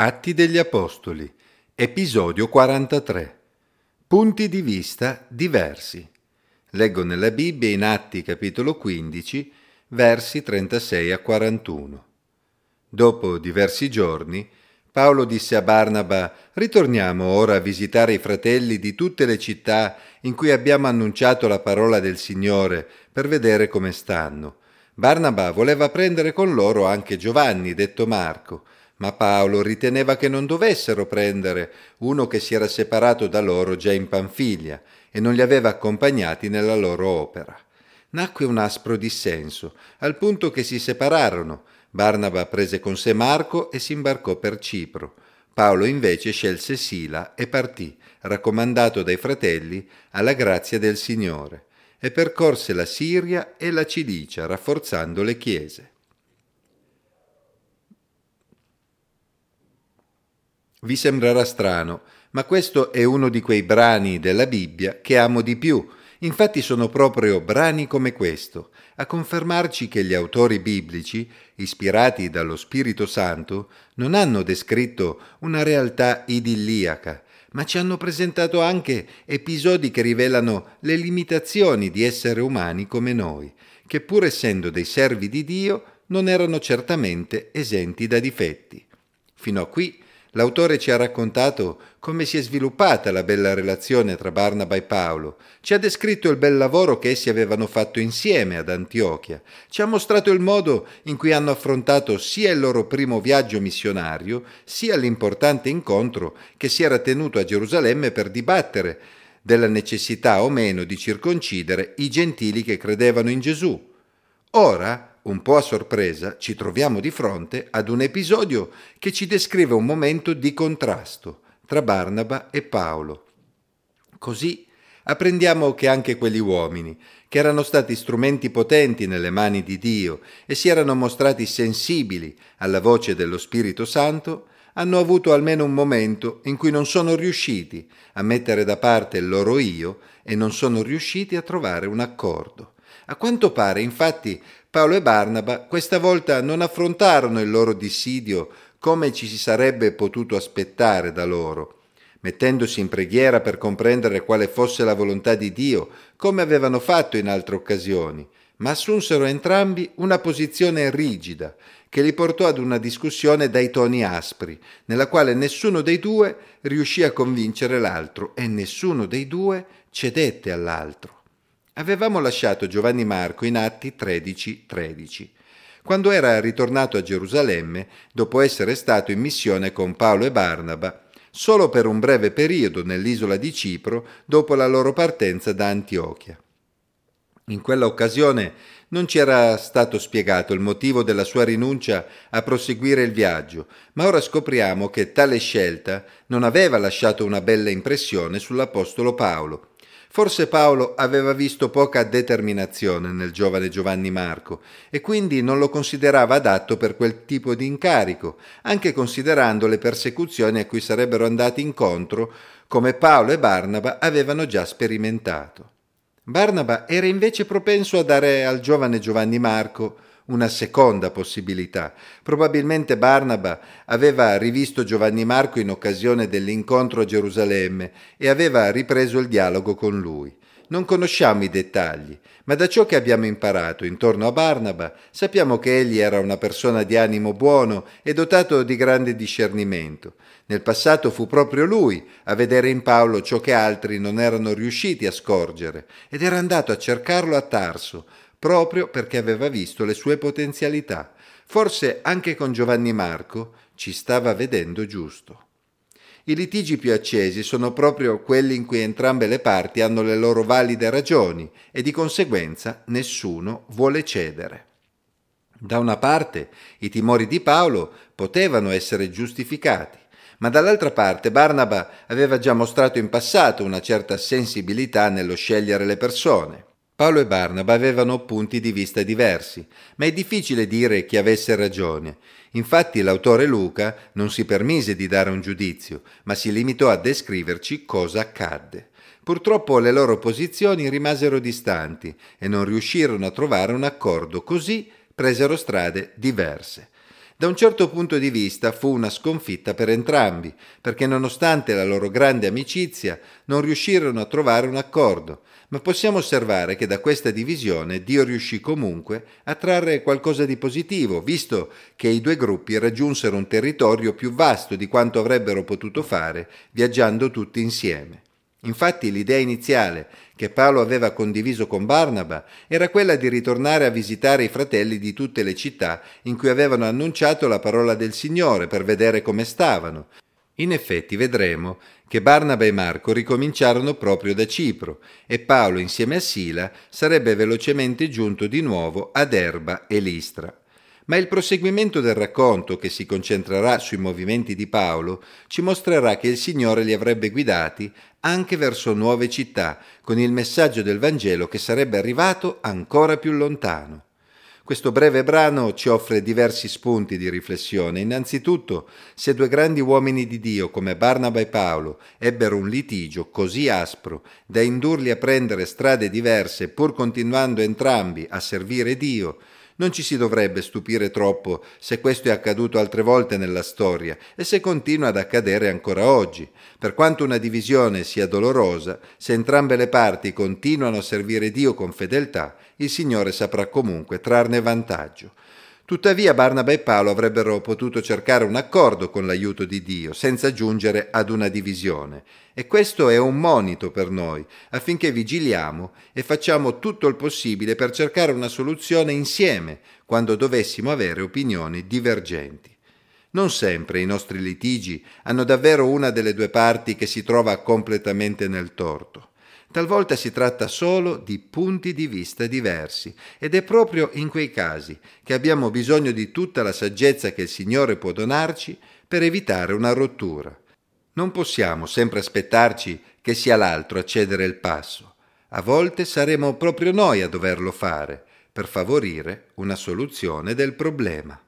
Atti degli Apostoli, episodio 43. Punti di vista diversi. Leggo nella Bibbia in Atti capitolo 15, versi 36 a 41. Dopo diversi giorni, Paolo disse a Barnaba, ritorniamo ora a visitare i fratelli di tutte le città in cui abbiamo annunciato la parola del Signore per vedere come stanno. Barnaba voleva prendere con loro anche Giovanni, detto Marco, ma Paolo riteneva che non dovessero prendere uno che si era separato da loro già in Panfilia e non li aveva accompagnati nella loro opera. Nacque un aspro dissenso, al punto che si separarono. Barnaba prese con sé Marco e si imbarcò per Cipro. Paolo invece scelse Sila e partì, raccomandato dai fratelli, alla grazia del Signore, e percorse la Siria e la Cilicia, rafforzando le chiese. Vi sembrerà strano, ma questo è uno di quei brani della Bibbia che amo di più. Infatti sono proprio brani come questo, a confermarci che gli autori biblici, ispirati dallo Spirito Santo, non hanno descritto una realtà idilliaca, ma ci hanno presentato anche episodi che rivelano le limitazioni di essere umani come noi, che pur essendo dei servi di Dio non erano certamente esenti da difetti. Fino a qui L'autore ci ha raccontato come si è sviluppata la bella relazione tra Barnaba e Paolo, ci ha descritto il bel lavoro che essi avevano fatto insieme ad Antiochia, ci ha mostrato il modo in cui hanno affrontato sia il loro primo viaggio missionario, sia l'importante incontro che si era tenuto a Gerusalemme per dibattere della necessità o meno di circoncidere i gentili che credevano in Gesù. Ora un po' a sorpresa, ci troviamo di fronte ad un episodio che ci descrive un momento di contrasto tra Barnaba e Paolo. Così apprendiamo che anche quegli uomini, che erano stati strumenti potenti nelle mani di Dio e si erano mostrati sensibili alla voce dello Spirito Santo, hanno avuto almeno un momento in cui non sono riusciti a mettere da parte il loro io e non sono riusciti a trovare un accordo. A quanto pare, infatti, Paolo e Barnaba questa volta non affrontarono il loro dissidio come ci si sarebbe potuto aspettare da loro, mettendosi in preghiera per comprendere quale fosse la volontà di Dio, come avevano fatto in altre occasioni, ma assunsero entrambi una posizione rigida, che li portò ad una discussione dai toni aspri, nella quale nessuno dei due riuscì a convincere l'altro e nessuno dei due cedette all'altro. Avevamo lasciato Giovanni Marco in Atti 13, 13, quando era ritornato a Gerusalemme dopo essere stato in missione con Paolo e Barnaba, solo per un breve periodo nell'isola di Cipro dopo la loro partenza da Antiochia. In quella occasione non ci era stato spiegato il motivo della sua rinuncia a proseguire il viaggio, ma ora scopriamo che tale scelta non aveva lasciato una bella impressione sull'Apostolo Paolo, Forse Paolo aveva visto poca determinazione nel giovane Giovanni Marco e quindi non lo considerava adatto per quel tipo di incarico, anche considerando le persecuzioni a cui sarebbero andati incontro, come Paolo e Barnaba avevano già sperimentato. Barnaba era invece propenso a dare al giovane Giovanni Marco una seconda possibilità. Probabilmente Barnaba aveva rivisto Giovanni Marco in occasione dell'incontro a Gerusalemme e aveva ripreso il dialogo con lui. Non conosciamo i dettagli, ma da ciò che abbiamo imparato intorno a Barnaba sappiamo che egli era una persona di animo buono e dotato di grande discernimento. Nel passato fu proprio lui a vedere in Paolo ciò che altri non erano riusciti a scorgere ed era andato a cercarlo a Tarso, proprio perché aveva visto le sue potenzialità. Forse anche con Giovanni Marco ci stava vedendo giusto. I litigi più accesi sono proprio quelli in cui entrambe le parti hanno le loro valide ragioni e di conseguenza nessuno vuole cedere. Da una parte i timori di Paolo potevano essere giustificati, ma dall'altra parte Barnaba aveva già mostrato in passato una certa sensibilità nello scegliere le persone. Paolo e Barnaba avevano punti di vista diversi, ma è difficile dire chi avesse ragione. Infatti l'autore Luca non si permise di dare un giudizio, ma si limitò a descriverci cosa accadde. Purtroppo le loro posizioni rimasero distanti e non riuscirono a trovare un accordo, così presero strade diverse. Da un certo punto di vista fu una sconfitta per entrambi, perché nonostante la loro grande amicizia non riuscirono a trovare un accordo, ma possiamo osservare che da questa divisione Dio riuscì comunque a trarre qualcosa di positivo, visto che i due gruppi raggiunsero un territorio più vasto di quanto avrebbero potuto fare viaggiando tutti insieme. Infatti l'idea iniziale che Paolo aveva condiviso con Barnaba era quella di ritornare a visitare i fratelli di tutte le città in cui avevano annunciato la parola del Signore per vedere come stavano. In effetti vedremo che Barnaba e Marco ricominciarono proprio da Cipro e Paolo insieme a Sila sarebbe velocemente giunto di nuovo ad Erba e Listra. Ma il proseguimento del racconto, che si concentrerà sui movimenti di Paolo, ci mostrerà che il Signore li avrebbe guidati anche verso nuove città, con il messaggio del Vangelo che sarebbe arrivato ancora più lontano. Questo breve brano ci offre diversi spunti di riflessione. Innanzitutto, se due grandi uomini di Dio come Barnaba e Paolo ebbero un litigio così aspro da indurli a prendere strade diverse pur continuando entrambi a servire Dio, non ci si dovrebbe stupire troppo se questo è accaduto altre volte nella storia e se continua ad accadere ancora oggi. Per quanto una divisione sia dolorosa, se entrambe le parti continuano a servire Dio con fedeltà, il Signore saprà comunque trarne vantaggio. Tuttavia Barnaba e Paolo avrebbero potuto cercare un accordo con l'aiuto di Dio, senza giungere ad una divisione. E questo è un monito per noi, affinché vigiliamo e facciamo tutto il possibile per cercare una soluzione insieme, quando dovessimo avere opinioni divergenti. Non sempre i nostri litigi hanno davvero una delle due parti che si trova completamente nel torto. Talvolta si tratta solo di punti di vista diversi ed è proprio in quei casi che abbiamo bisogno di tutta la saggezza che il Signore può donarci per evitare una rottura. Non possiamo sempre aspettarci che sia l'altro a cedere il passo. A volte saremo proprio noi a doverlo fare per favorire una soluzione del problema.